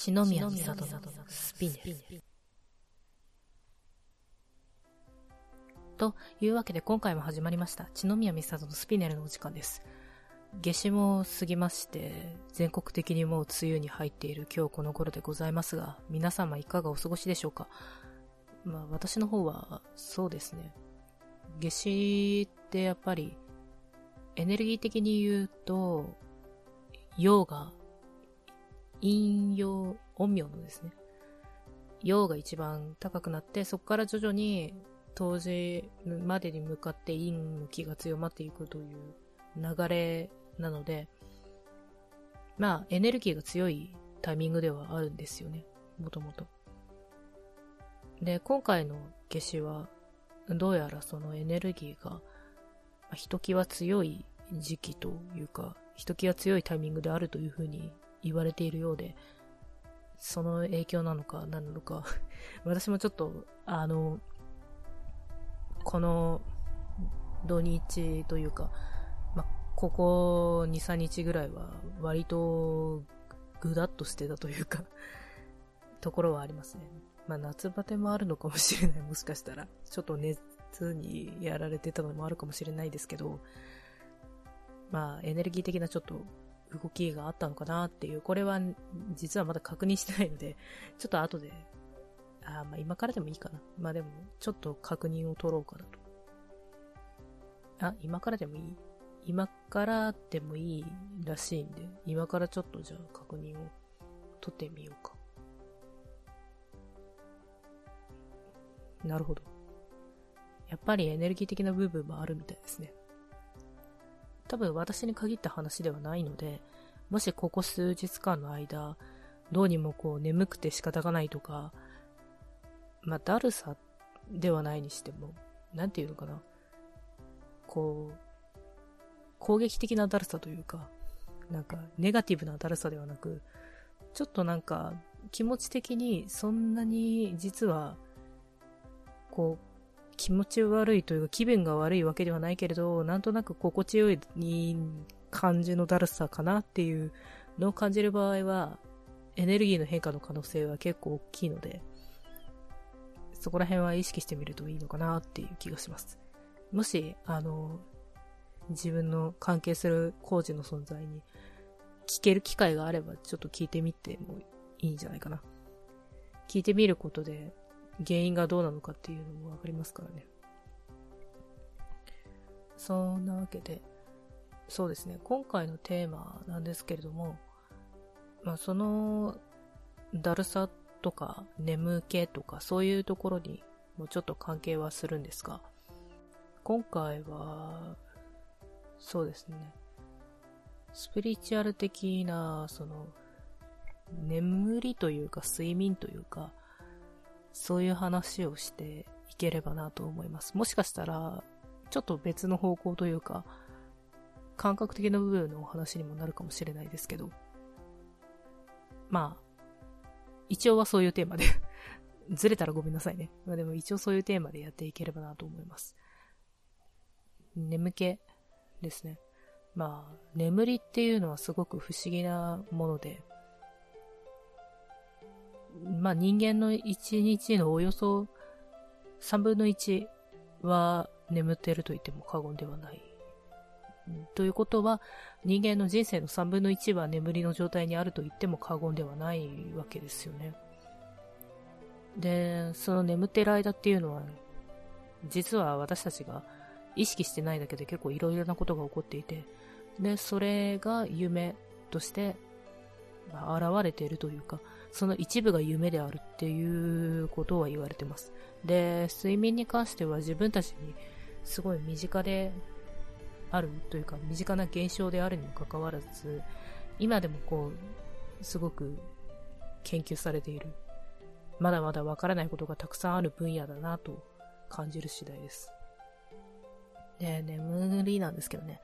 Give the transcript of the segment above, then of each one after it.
篠宮美里のスピネル。というわけで今回も始まりました篠宮美里のスピネルのお時間です。夏至も過ぎまして、全国的にもう梅雨に入っている今日この頃でございますが、皆様いかがお過ごしでしょうか？まあ私の方はそうですね。夏至ってやっぱりエネルギー的に言うと、陽が陰陽、陰陽のですね。陽が一番高くなって、そこから徐々に冬至までに向かって陰の気が強まっていくという流れなので、まあ、エネルギーが強いタイミングではあるんですよね。もともと。で、今回の夏至は、どうやらそのエネルギーが、ひときわ強い時期というか、ひときわ強いタイミングであるというふうに言われているようで、その影響なのか何なのか、私もちょっと、あの、この土日というか、ま、ここ2、3日ぐらいは割とぐだっとしてたというか、ところはありますね。まあ、夏バテもあるのかもしれない、もしかしたら。ちょっと熱にやられてたのもあるかもしれないですけど、まあ、エネルギー的なちょっと動きがあったのかなっていう、これは実はまだ確認してないので、ちょっと後で、あまあ今からでもいいかな。まあでも、ちょっと確認を取ろうかなと。あ、今からでもいい？今からでもいいらしいんで、今からちょっとじゃあ確認を取ってみようか。なるほど。やっぱりエネルギー的な部分もあるみたいですね。多分私に限った話ではないので、もしここ数日間の間、どうにもこう眠くて仕方がないとか、まあ、だるさではないにしても、なんていうのかな。こう、攻撃的なだるさというか、なんかネガティブなだるさではなく、ちょっとなんか気持ち的にそんなに実は、こう、気持ち悪いというか気分が悪いわけではないけれど、なんとなく心地よい感じのだるさかなっていうのを感じる場合は、エネルギーの変化の可能性は結構大きいので、そこら辺は意識してみるといいのかなっていう気がします。もし、あの、自分の関係する工事の存在に聞ける機会があれば、ちょっと聞いてみてもいいんじゃないかな。聞いてみることで、原因がどうなのかっていうのもわかりますからね。そんなわけで、そうですね、今回のテーマなんですけれども、まあその、だるさとか眠気とかそういうところにもちょっと関係はするんですが、今回は、そうですね、スピリチュアル的な、その、眠りというか睡眠というか、そういう話をしていければなと思います。もしかしたら、ちょっと別の方向というか、感覚的な部分のお話にもなるかもしれないですけど、まあ、一応はそういうテーマで ずれたらごめんなさいね。まあでも一応そういうテーマでやっていければなと思います。眠気ですね。まあ、眠りっていうのはすごく不思議なもので、まあ人間の1日のおよそ3分の1は眠っていると言っても過言ではない。ということは人間の人生の3分の1は眠りの状態にあると言っても過言ではないわけですよね。で、その眠ってる間っていうのは実は私たちが意識してないだけで結構いろいろなことが起こっていて、で、それが夢として、現れているというか、その一部が夢であるっていうことは言われてます。で、睡眠に関しては自分たちにすごい身近であるというか、身近な現象であるにもかかわらず、今でもこう、すごく研究されている。まだまだわからないことがたくさんある分野だなと感じる次第です。で、眠りなんですけどね。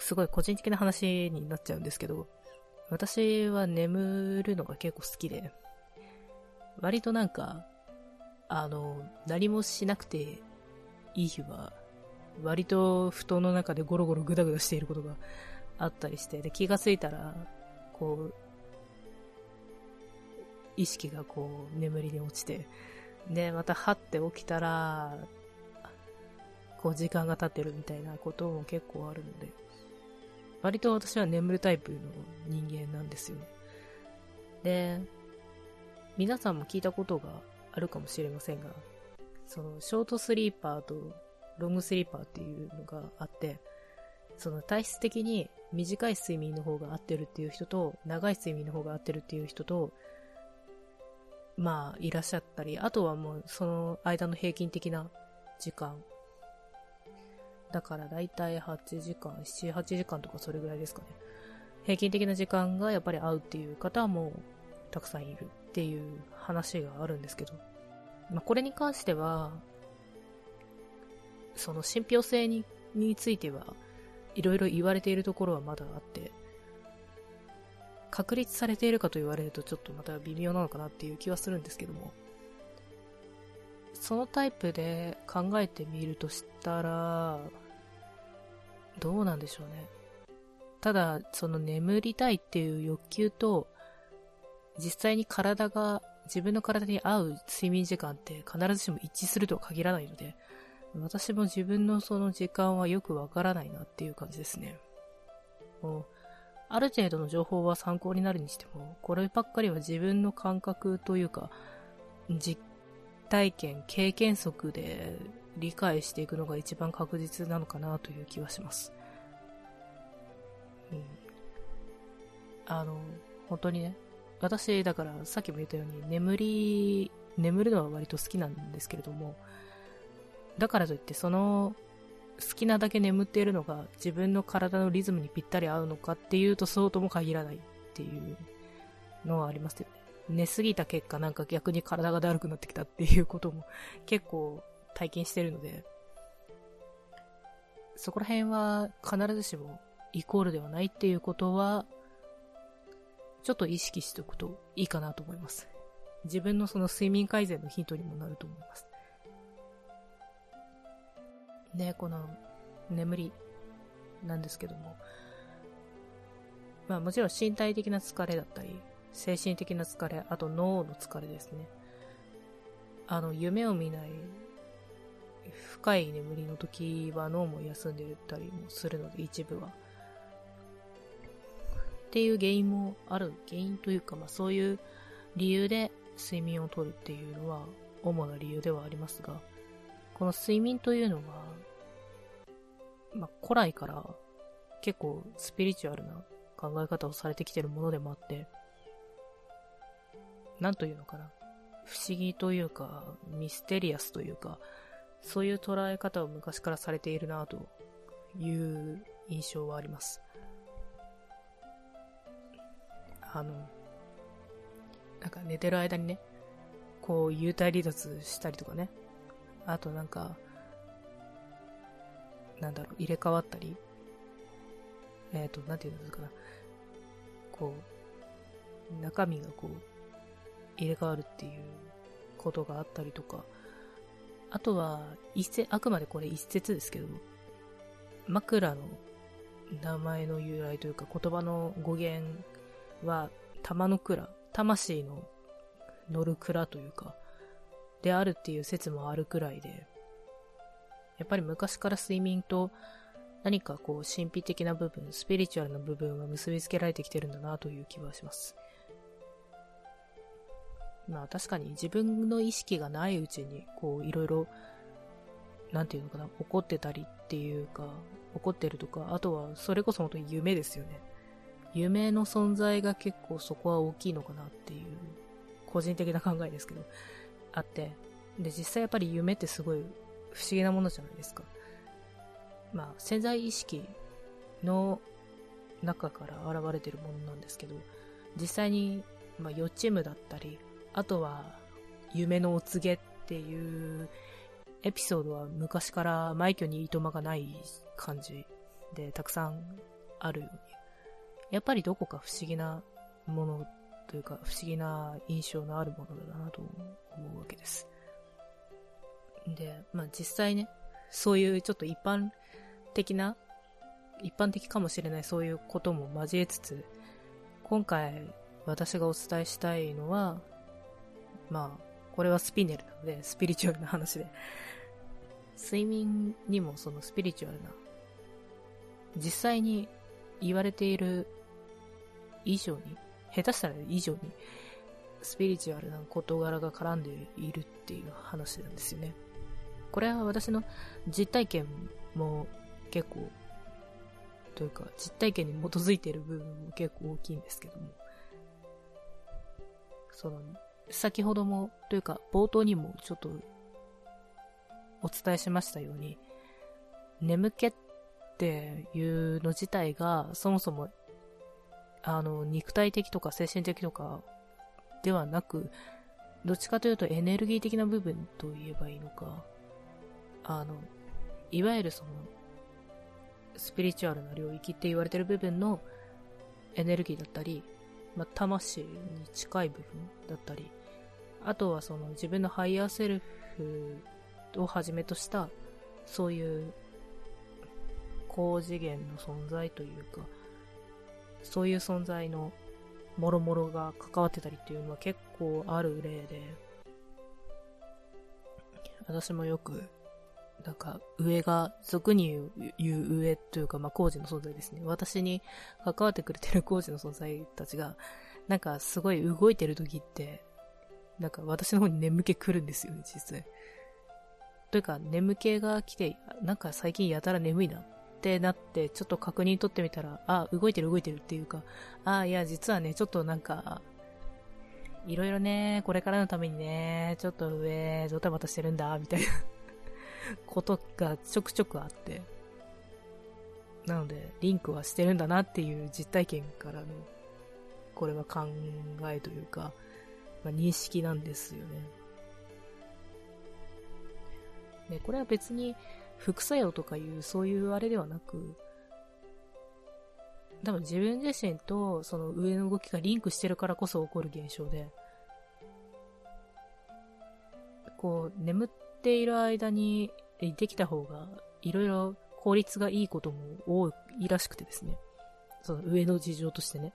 すごい個人的な話になっちゃうんですけど、私は眠るのが結構好きで、割となんか、あの、何もしなくていい日は、割と布団の中でゴロゴログダグダしていることがあったりして、で、気がついたら、こう、意識がこう眠りに落ちて、で、またはって起きたら、こう時間が経ってるみたいなことも結構あるので、割と私は眠るタイプの人間なんですよね。で、皆さんも聞いたことがあるかもしれませんが、そのショートスリーパーとロングスリーパーっていうのがあって、その体質的に短い睡眠の方が合ってるっていう人と、長い睡眠の方が合ってるっていう人と、まあ、いらっしゃったり、あとはもうその間の平均的な時間。だからだいたい8時間、7、8時間とかそれぐらいですかね。平均的な時間がやっぱり合うっていう方はもうたくさんいるっていう話があるんですけど、まあ、これに関しては、その信憑性にについては、いろいろ言われているところはまだあって、確立されているかと言われるとちょっとまた微妙なのかなっていう気はするんですけども、そのタイプで考えてみるとしたら、どうなんでしょうね。ただ、その眠りたいっていう欲求と、実際に体が、自分の体に合う睡眠時間って必ずしも一致するとは限らないので、私も自分のその時間はよくわからないなっていう感じですね。もう、ある程度の情報は参考になるにしても、こればっかりは自分の感覚というか、実体験、経験則で理解していくのが一番確実なのかなという気はします。うん。あの、本当にね、私、だからさっきも言ったように眠り、眠るのは割と好きなんですけれども、だからといってその好きなだけ眠っているのが自分の体のリズムにぴったり合うのかっていうとそうとも限らないっていうのはありますよね。寝すぎた結果なんか逆に体がだるくなってきたっていうことも結構体験してるので、そこら辺は必ずしもイコールではないっていうことは、ちょっと意識しておくといいかなと思います。自分のその睡眠改善のヒントにもなると思います。ね、この眠りなんですけども、まあもちろん身体的な疲れだったり、精神的な疲れ、あと脳の疲れですね。あの、夢を見ない深い眠りの時は脳も休んでたりもするので、一部は。っていう原因もある、原因というか、まあそういう理由で睡眠をとるっていうのは主な理由ではありますが、この睡眠というのは、まあ古来から結構スピリチュアルな考え方をされてきてるものでもあって、なんというのかな。不思議というか、ミステリアスというか、そういう捉え方を昔からされているなという印象はあります。あの、なんか寝てる間にね、こう幽体離脱したりとかね、あとなんか、なんだろう、入れ替わったり、えっ、ー、と、なんていうんですかな、こう、中身がこう、入れ替わるっていうことがあったりとか、あとは、一説、あくまでこれ一説ですけど、枕の名前の由来というか言葉の語源は玉の蔵、魂の乗る蔵というか、であるっていう説もあるくらいで、やっぱり昔から睡眠と何かこう神秘的な部分、スピリチュアルな部分は結びつけられてきてるんだなという気はします。まあ確かに自分の意識がないうちに、こういろいろ、なんていうのかな、怒ってたりっていうか、怒ってるとか、あとはそれこそ本当に夢ですよね。夢の存在が結構そこは大きいのかなっていう、個人的な考えですけど、あって。で、実際やっぱり夢ってすごい不思議なものじゃないですか。まあ、潜在意識の中から現れてるものなんですけど、実際に、まあ、予知夢だったり、あとは、夢のお告げっていうエピソードは昔から枚挙にいとまがない感じでたくさんあるように。やっぱりどこか不思議なものというか不思議な印象のあるものだなと思うわけです。で、まあ実際ね、そういうちょっと一般的な、一般的かもしれないそういうことも交えつつ、今回私がお伝えしたいのは、まあ、これはスピネルなので、スピリチュアルな話で。睡眠にもそのスピリチュアルな、実際に言われている以上に、下手したら以上に、スピリチュアルな事柄が絡んでいるっていう話なんですよね。これは私の実体験も結構、というか実体験に基づいている部分も結構大きいんですけども、その、先ほども、というか冒頭にもちょっとお伝えしましたように、眠気っていうの自体がそもそもあの、肉体的とか精神的とかではなく、どっちかというとエネルギー的な部分と言えばいいのか、あの、いわゆるその、スピリチュアルな領域って言われてる部分のエネルギーだったり、まあ、魂に近い部分だったり、あとはその自分のハイヤーセルフをはじめとした、そういう高次元の存在というか、そういう存在のもろもろが関わってたりっていうのは結構ある例で、私もよく、なんか上が、俗に言う上というか、まあ、工事の存在ですね。私に関わってくれてる工事の存在たちが、なんかすごい動いてる時って、なんか私の方に眠気来るんですよね、実際。というか、眠気が来て、なんか最近やたら眠いなってなって、ちょっと確認取ってみたら、あ、動いてる動いてるっていうか、あ、いや、実はね、ちょっとなんか、いろいろね、これからのためにね、ちょっと上、ドタバタしてるんだ、みたいなことがちょくちょくあって。なので、リンクはしてるんだなっていう実体験からの、これは考えというか、まあ、認識なんですよね。ね、これは別に、副作用とかいう、そういうあれではなく、多分自分自身とその上の動きがリンクしてるからこそ起こる現象で、こう、眠っている間にできた方が、いろいろ効率がいいことも多いらしくてですね。その上の事情としてね。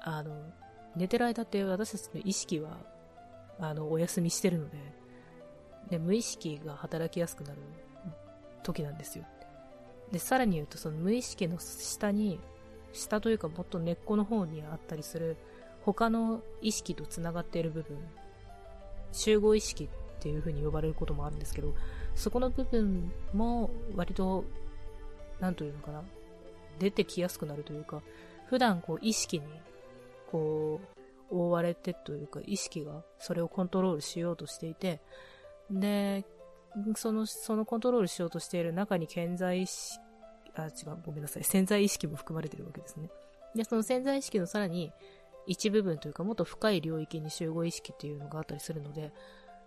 あの、寝てる間って私たちの意識は、あの、お休みしてるので、で、無意識が働きやすくなる時なんですよ。で、さらに言うと、その無意識の下に、下というかもっと根っこの方にあったりする、他の意識と繋がっている部分、集合意識っていう風に呼ばれることもあるんですけど、そこの部分も割と、なんというのかな、出てきやすくなるというか、普段こう意識に、こう、覆われてというか、意識がそれをコントロールしようとしていて、で、その、そのコントロールしようとしている中に潜在意識、あ、違う、ごめんなさい。潜在意識も含まれてるわけですね。で、その潜在意識のさらに一部分というか、もっと深い領域に集合意識っていうのがあったりするので、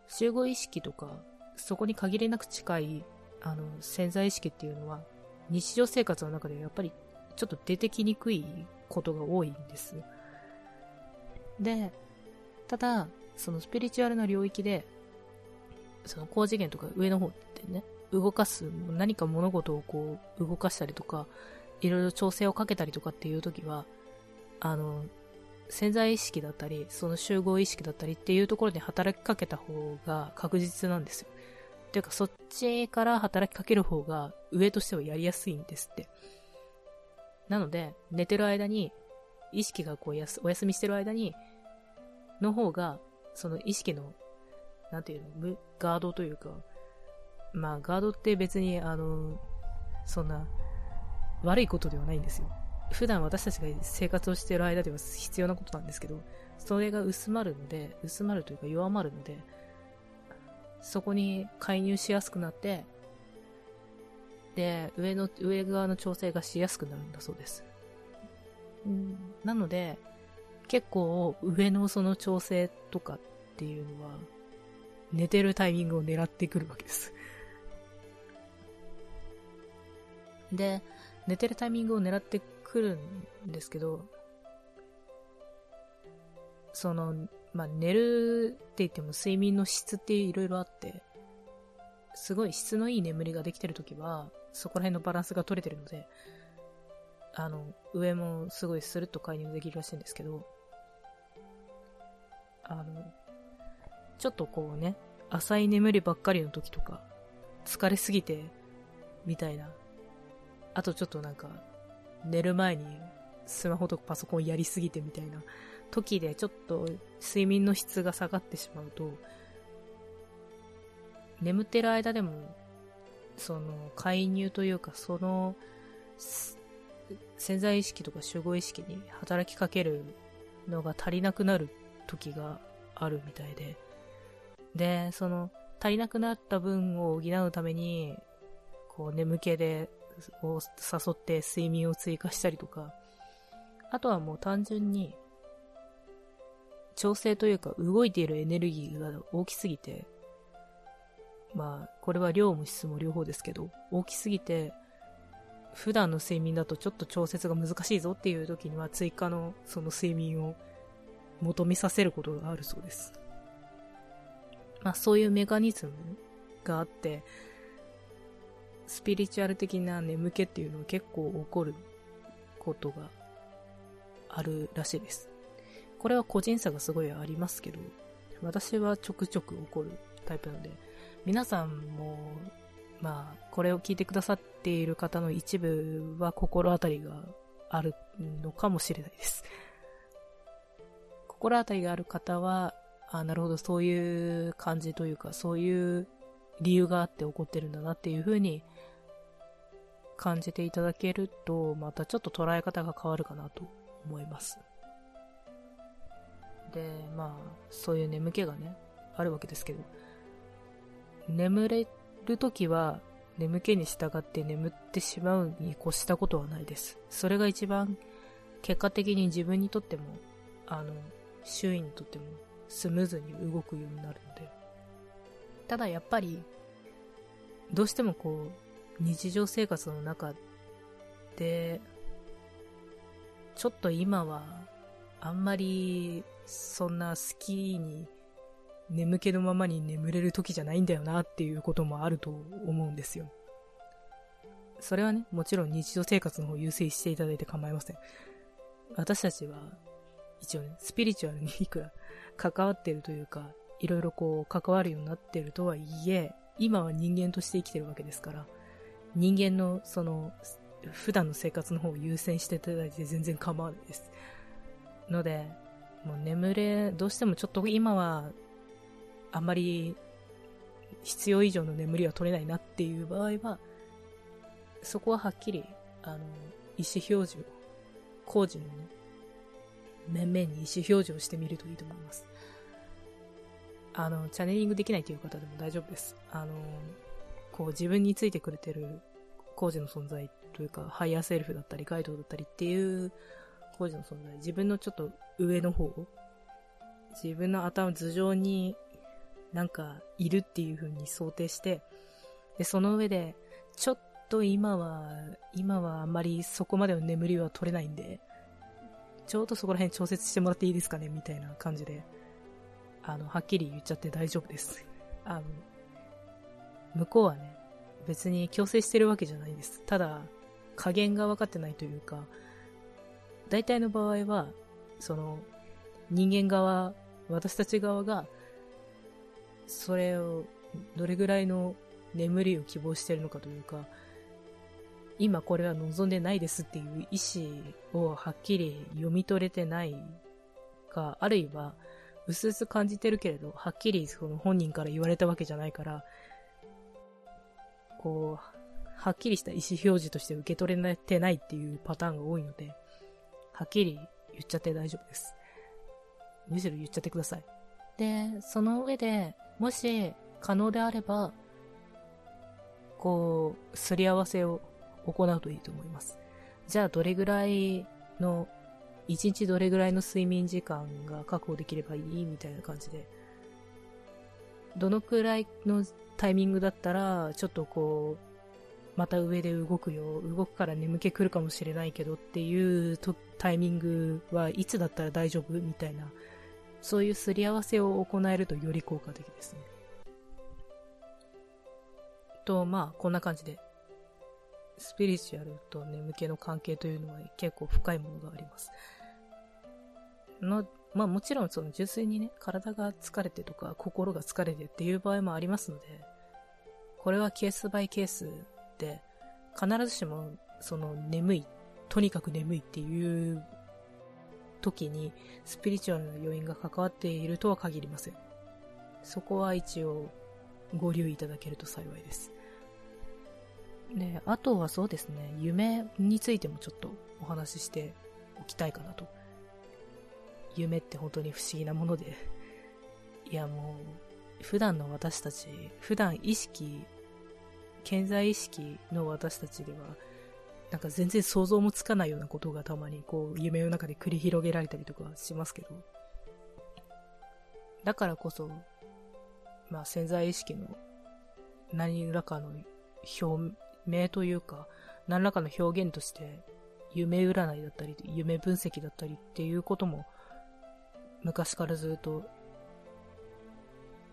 集合意識とか、そこに限りなく近い、あの、潜在意識っていうのは、日常生活の中ではやっぱりちょっと出てきにくいことが多いんです。で、ただ、そのスピリチュアルな領域で、その高次元とか上の方ってね、動かす、何か物事をこう、動かしたりとか、いろいろ調整をかけたりとかっていう時は、あの、潜在意識だったり、その集合意識だったりっていうところに働きかけた方が確実なんですよ。ていうか、そっちから働きかける方が上としてはやりやすいんですって。なので、寝てる間に、意識がこうやす、お休みしてる間に、の方が、その意識のなんていうの、ガードというか、まあ、ガードって別に、あの、そんな、悪いことではないんですよ。普段私たちが生活をしている間では必要なことなんですけど、それが薄まるので、薄まるというか弱まるので、そこに介入しやすくなって、で、上の、上側の調整がしやすくなるんだそうです。んなので、結構上のその調整とかっていうのは、寝てるタイミングを狙ってくるわけです。で、寝てるタイミングを狙ってくるんですけど、その、まあ、寝るって言っても睡眠の質っていろいろあって、すごい質のいい眠りができてるときは、そこら辺のバランスが取れてるので、あの、上もすごいスルッと介入できるらしいんですけど、あの、ちょっとこうね、浅い眠りばっかりの時とか、疲れすぎて、みたいな。あとちょっとなんか、寝る前にスマホとかパソコンやりすぎてみたいな時でちょっと睡眠の質が下がってしまうと、眠ってる間でも、その介入というか、その潜在意識とか集合意識に働きかけるのが足りなくなる時があるみたいで、で、その足りなくなった分を補うために、こう眠気で、を誘って睡眠を追加したりとか、あとはもう単純に、調整というか動いているエネルギーが大きすぎて、まあ、これは量も質も両方ですけど、大きすぎて、普段の睡眠だとちょっと調節が難しいぞっていう時には追加のその睡眠を求めさせることがあるそうです。まあそういうメカニズムがあって、スピリチュアル的な眠気っていうのは結構起こることがあるらしいです。これは個人差がすごいありますけど、私はちょくちょく起こるタイプなので、皆さんもまあ、これを聞いてくださっている方の一部は心当たりがあるのかもしれないです。心当たりがある方は、あなるほど、そういう感じというか、そういう理由があって起こってるんだなっていうふうに感じていただけると、またちょっと捉え方が変わるかなと思います。で、まあ、そういう眠気がね、あるわけですけど、眠れるときは眠気に従って眠ってしまうに越したことはないです。それが一番結果的に自分にとっても、あの、周囲にとってもスムーズに動くようになるので。ただやっぱり、どうしてもこう、日常生活の中で、ちょっと今は、あんまり、そんな好きに眠気のままに眠れる時じゃないんだよなっていうこともあると思うんですよ。それはね、もちろん日常生活の方優先していただいて構いません。私たちは、一応ね、スピリチュアルにいくら関わってるというか、いろいろこう関わるようになってるとはいえ、今は人間として生きてるわけですから、人間のその、普段の生活の方を優先していただいて全然構わないです。ので、もう眠れ、どうしてもちょっと今はあんまり必要以上の眠りは取れないなっていう場合は、そこははっきり、あの、意思表示を、高次のね、面々に意思表示をしてみるといいと思います。あの、チャネリングできないという方でも大丈夫です。あの、こう自分についてくれてる高次の存在というか、ハイヤーセルフだったり、ガイドだったりっていう高次の存在、自分のちょっと上の方、自分の頭、頭上になんかいるっていう風に想定して、で、その上で、ちょっと今は、今はあんまりそこまでの眠りは取れないんで、ちょうどそこら辺調節してもらっていいですかねみたいな感じで、あの、はっきり言っちゃって大丈夫です。あの、向こうはね、別に強制してるわけじゃないです。ただ、加減が分かってないというか、大体の場合は、その、人間側、私たち側が、それをどれぐらいの眠りを希望してるのかというか、今これは望んでないですっていう意思をはっきり読み取れてないか、あるいは、うすうす感じてるけれど、はっきりその本人から言われたわけじゃないから、こう、はっきりした意思表示として受け取れてないっていうパターンが多いので、はっきり言っちゃって大丈夫です。むしろ言っちゃってください。で、その上で、もし可能であれば、こう、すり合わせを行うといいと思います。じゃあ、どれぐらいの、一日どれぐらいの睡眠時間が確保できればいいみたいな感じで、どのくらいのタイミングだったら、ちょっとこう、また上で動くよ、動くから眠気来るかもしれないけどっていうタイミングはいつだったら大丈夫みたいなそういうすり合わせを行えるとより効果的ですね。と、まあ、こんな感じで、スピリチュアルと眠気の関係というのは結構深いものがあります。の、まあもちろんその純粋にね、体が疲れてとか心が疲れてっていう場合もありますので、これはケースバイケースで、必ずしもその眠い、とにかく眠いっていう時にスピリチュアルな要因が関わっているとは限りません。そこは一応ご留意いただけると幸いです。で、あとはそうですね、夢についてもちょっとお話ししておきたいかなと。夢って本当に不思議なもので、いやもう、普段の私たち、普段意識、健在意識の私たちでは、なんか全然想像もつかないようなことがたまにこう夢の中で繰り広げられたりとかしますけど、だからこそ、まあ潜在意識の何らかの表明というか、何らかの表現として、夢占いだったり、夢分析だったりっていうことも、昔からずっと、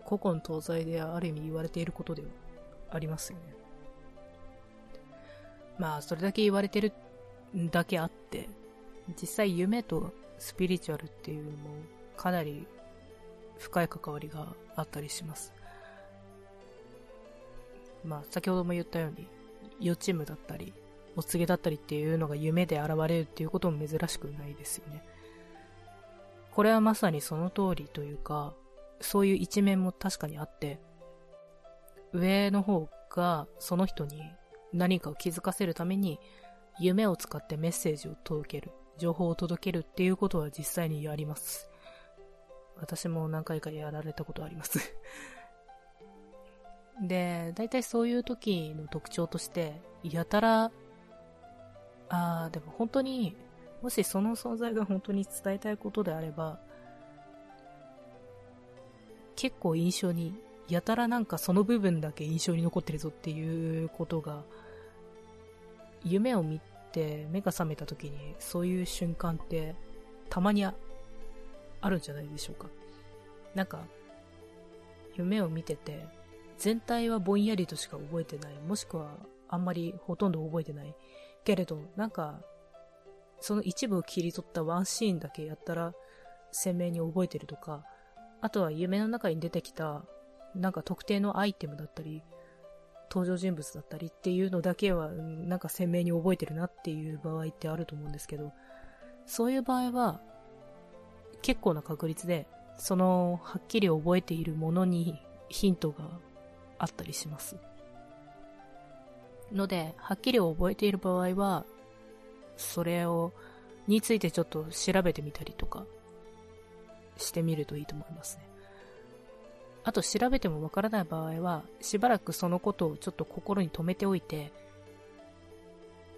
古今東西である意味言われていることではありますよね。まあ、それだけ言われてるだけあって、実際夢とスピリチュアルっていうのもかなり深い関わりがあったりします。まあ、先ほども言ったように、予知夢だったり、お告げだったりっていうのが夢で現れるっていうことも珍しくないですよね。これはまさにその通りというか、そういう一面も確かにあって、上の方がその人に何かを気づかせるために夢を使ってメッセージを届ける、情報を届けるっていうことは実際にやります。私も何回かやられたことあります で、大体そういう時の特徴として、やたら、ああ、でも本当に、もしその存在が本当に伝えたいことであれば、結構印象に、やたらなんかその部分だけ印象に残ってるぞっていうことが、夢を見て目が覚めた時にそういう瞬間ってたまにあるんじゃないでしょうか。なんか、夢を見てて、全体はぼんやりとしか覚えてない。もしくは、あんまりほとんど覚えてない。けれど、なんか、その一部を切り取ったワンシーンだけやったら、鮮明に覚えてるとか、あとは夢の中に出てきた、なんか特定のアイテムだったり、登場人物だったりっていうのだけは、なんか鮮明に覚えてるなっていう場合ってあると思うんですけど、そういう場合は、結構な確率で、その、はっきり覚えているものにヒントがあったりします。ので、はっきり覚えている場合は、それを、についてちょっと調べてみたりとか、してみるといいと思いますね。あと調べてもわからない場合は、しばらくそのことをちょっと心に留めておいて、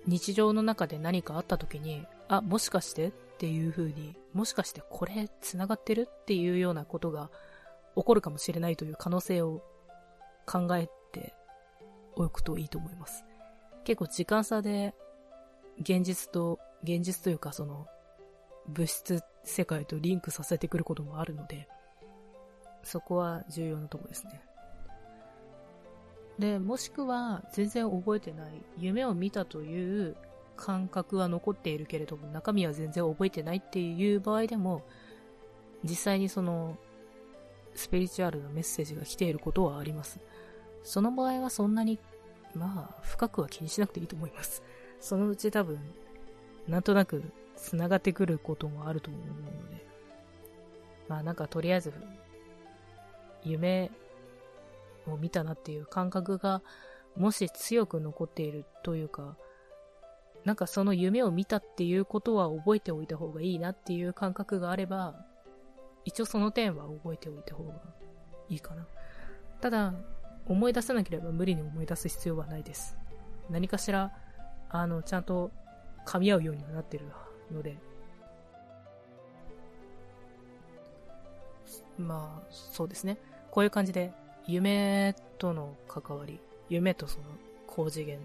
日常の中で何かあった時に、あ、もしかしてっていう風に、もしかしてこれ繋がってるっていうようなことが起こるかもしれないという可能性を考えておくといいと思います。結構時間差で現実と、現実というかその物質世界とリンクさせてくることもあるので、そこは重要なとこですね。で、もしくは全然覚えてない、夢を見たという感覚は残っているけれども、中身は全然覚えてないっていう場合でも、実際にその、スピリチュアルなメッセージが来ていることはあります。その場合はそんなに、まあ、深くは気にしなくていいと思います。そのうち多分、なんとなく繋がってくることもあると思うので。まあなんかとりあえず、夢を見たなっていう感覚が、もし強く残っているというか、なんかその夢を見たっていうことは覚えておいた方がいいなっていう感覚があれば、一応その点は覚えておいた方がいいかな。ただ、思い出さなければ無理に思い出す必要はないです。何かしら、あの、ちゃんと噛み合うようにはなってるので。まあ、そうですね。こういう感じで、夢との関わり、夢とその高次元、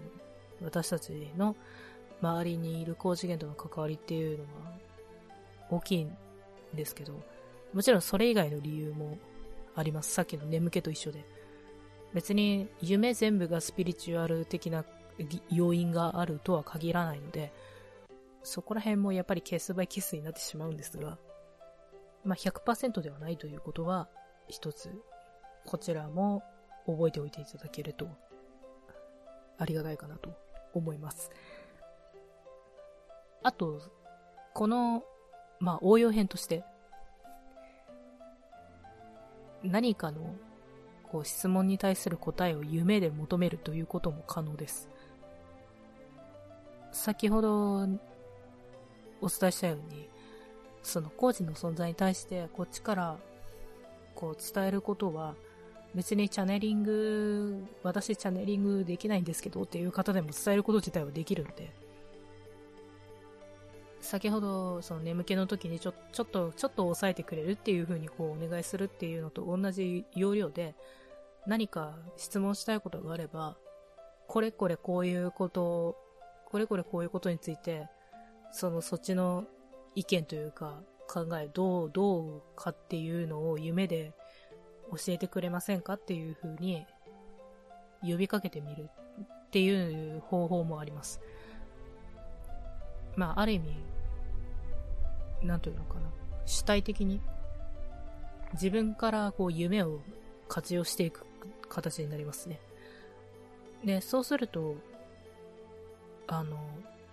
私たちの周りにいる高次元との関わりっていうのは大きいんですけど、もちろんそれ以外の理由もあります。さっきの眠気と一緒で。別に夢全部がスピリチュアル的な要因があるとは限らないので、そこら辺もやっぱりケースバイケースになってしまうんですが、まあ、100%ではないということは、一つ、こちらも覚えておいていただけると、ありがたいかなと思います。あと、この、まあ、応用編として、何かのこう質問に対する答えを夢で求めるということも可能です。先ほどお伝えしたように、その工事の存在に対してこっちからこう伝えることは別にチャネリング、私チャネリングできないんですけどっていう方でも伝えること自体はできるんで、先ほどその眠気の時にちょちょっと、ちょっと抑えてくれるっていう風にこうお願いするっていうのと同じ要領で、何か質問したいことがあれば、これこれこういうこと、これこれこういうことについて、そのそっちの意見というか考え、どう、どうかっていうのを夢で教えてくれませんかっていう風に呼びかけてみるっていう方法もあります。まあ、ある意味、なんというのかな。主体的に自分からこう夢を活用していく形になりますね。で、そうすると、あの、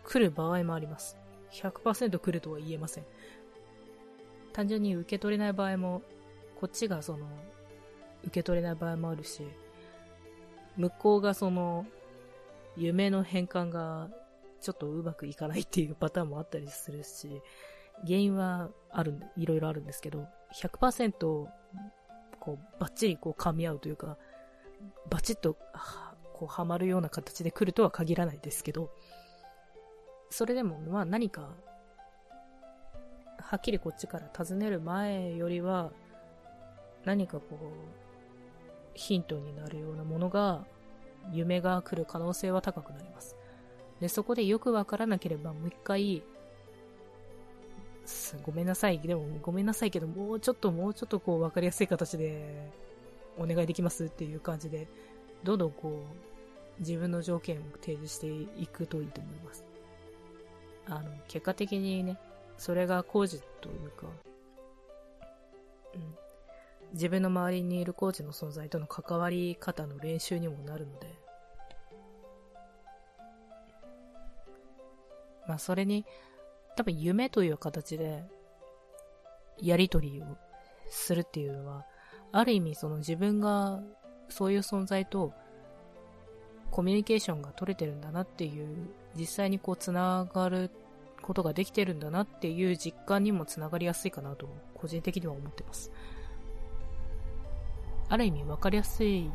来る場合もあります。100%来るとは言えません。単純に受け取れない場合も、こっちがその、受け取れない場合もあるし、向こうがその、夢の変換がちょっとうまくいかないっていう パターンもあったりするし、原因はある、いろいろあるんですけど、100%こう、バッチリこう噛み合うというか、バチッと、こう、はまるような形で来るとは限らないですけど、それでも、まあ何か、はっきりこっちから尋ねる前よりは、何かこう、ヒントになるようなものが、夢が来る可能性は高くなります。で、そこでよくわからなければもう一回、ごめんなさい。でも、ごめんなさいけど、もうちょっと、もうちょっとこう、わかりやすい形で、お願いできますっていう感じで、どんどんこう、自分の条件を提示していくといいと思います。あの、結果的にね、それが工事というか、うん、自分の周りにいるコーチの存在との関わり方の練習にもなるので、まあそれに、多分夢という形で、やりとりをするっていうのは、ある意味その自分がそういう存在とコミュニケーションが取れてるんだなっていう、実際にこう繋がることができてるんだなっていう実感にも繋がりやすいかなと、個人的には思ってます。ある意味分かりやすい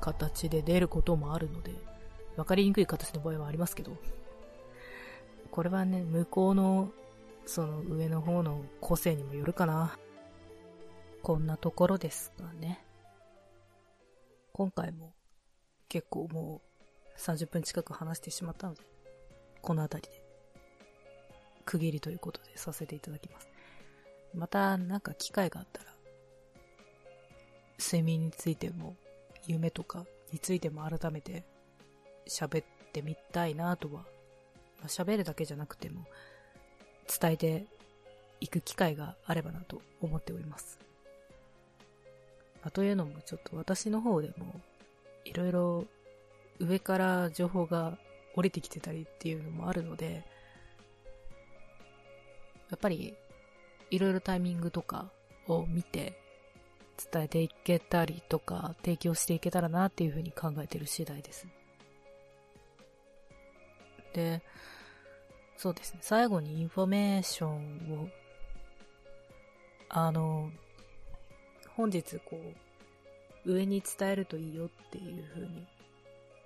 形で出ることもあるので、分かりにくい形の場合はありますけど、これはね、向こうの、その上の方の個性にもよるかな。こんなところですかね。今回も結構もう30分近く話してしまったので、この辺りで区切りということでさせていただきます。またなんか機会があったら、睡眠についても、夢とかについても改めて喋ってみたいなとは、まあ、喋るだけじゃなくても伝えていく機会があればなと思っております。まあ、というのもちょっと私の方でもいろいろ上から情報が降りてきてたりっていうのもあるので、やっぱりいろいろタイミングとかを見て伝えていけたりとか提供していけたらなっていうふうに考えてる次第です。で、そうですね。最後にインフォメーションを、あの、本日こう、上に伝えるといいよっていう風に、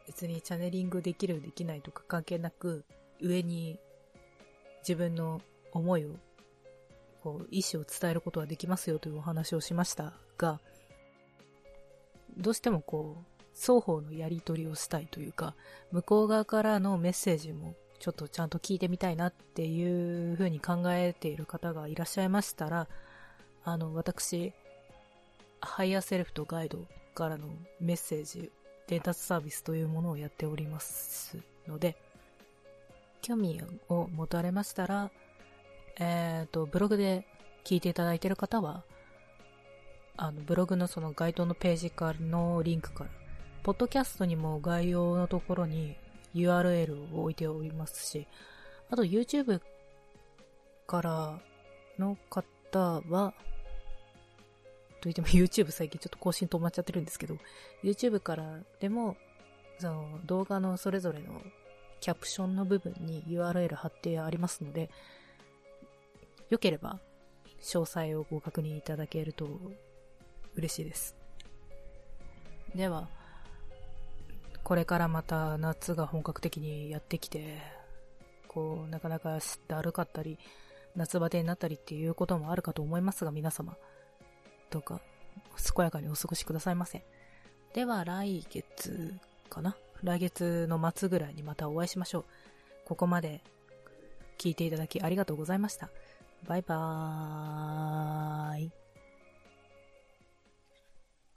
別にチャネリングできるできないとか関係なく、上に自分の思いを、こう、意思を伝えることができますよというお話をしましたが、どうしてもこう、双方のやり取りをしたいというか、向こう側からのメッセージもちょっとちゃんと聞いてみたいなっていうふうに考えている方がいらっしゃいましたら、あの、私、ハイヤーセルフとガイドからのメッセージ、伝達サービスというものをやっておりますので、興味を持たれましたら、えっ、ー、と、ブログで聞いていただいている方は、あの、ブログのその該当のページからのリンクから、ポッドキャストにも概要のところに URL を置いておりますし、あと YouTube からの方は、といっても YouTube 最近ちょっと更新止まっちゃってるんですけど、YouTube からでも、その動画のそれぞれのキャプションの部分に URL 貼ってありますので、よければ詳細をご確認いただけると嬉しいです。では、これからまた夏が本格的にやってきて、こう、なかなかだるかったり、夏バテになったりっていうこともあるかと思いますが、皆様、どうか、健やかにお過ごしくださいませ。では、来月かな？来月の末ぐらいにまたお会いしましょう。ここまで聞いていただきありがとうございました。バイバーイ。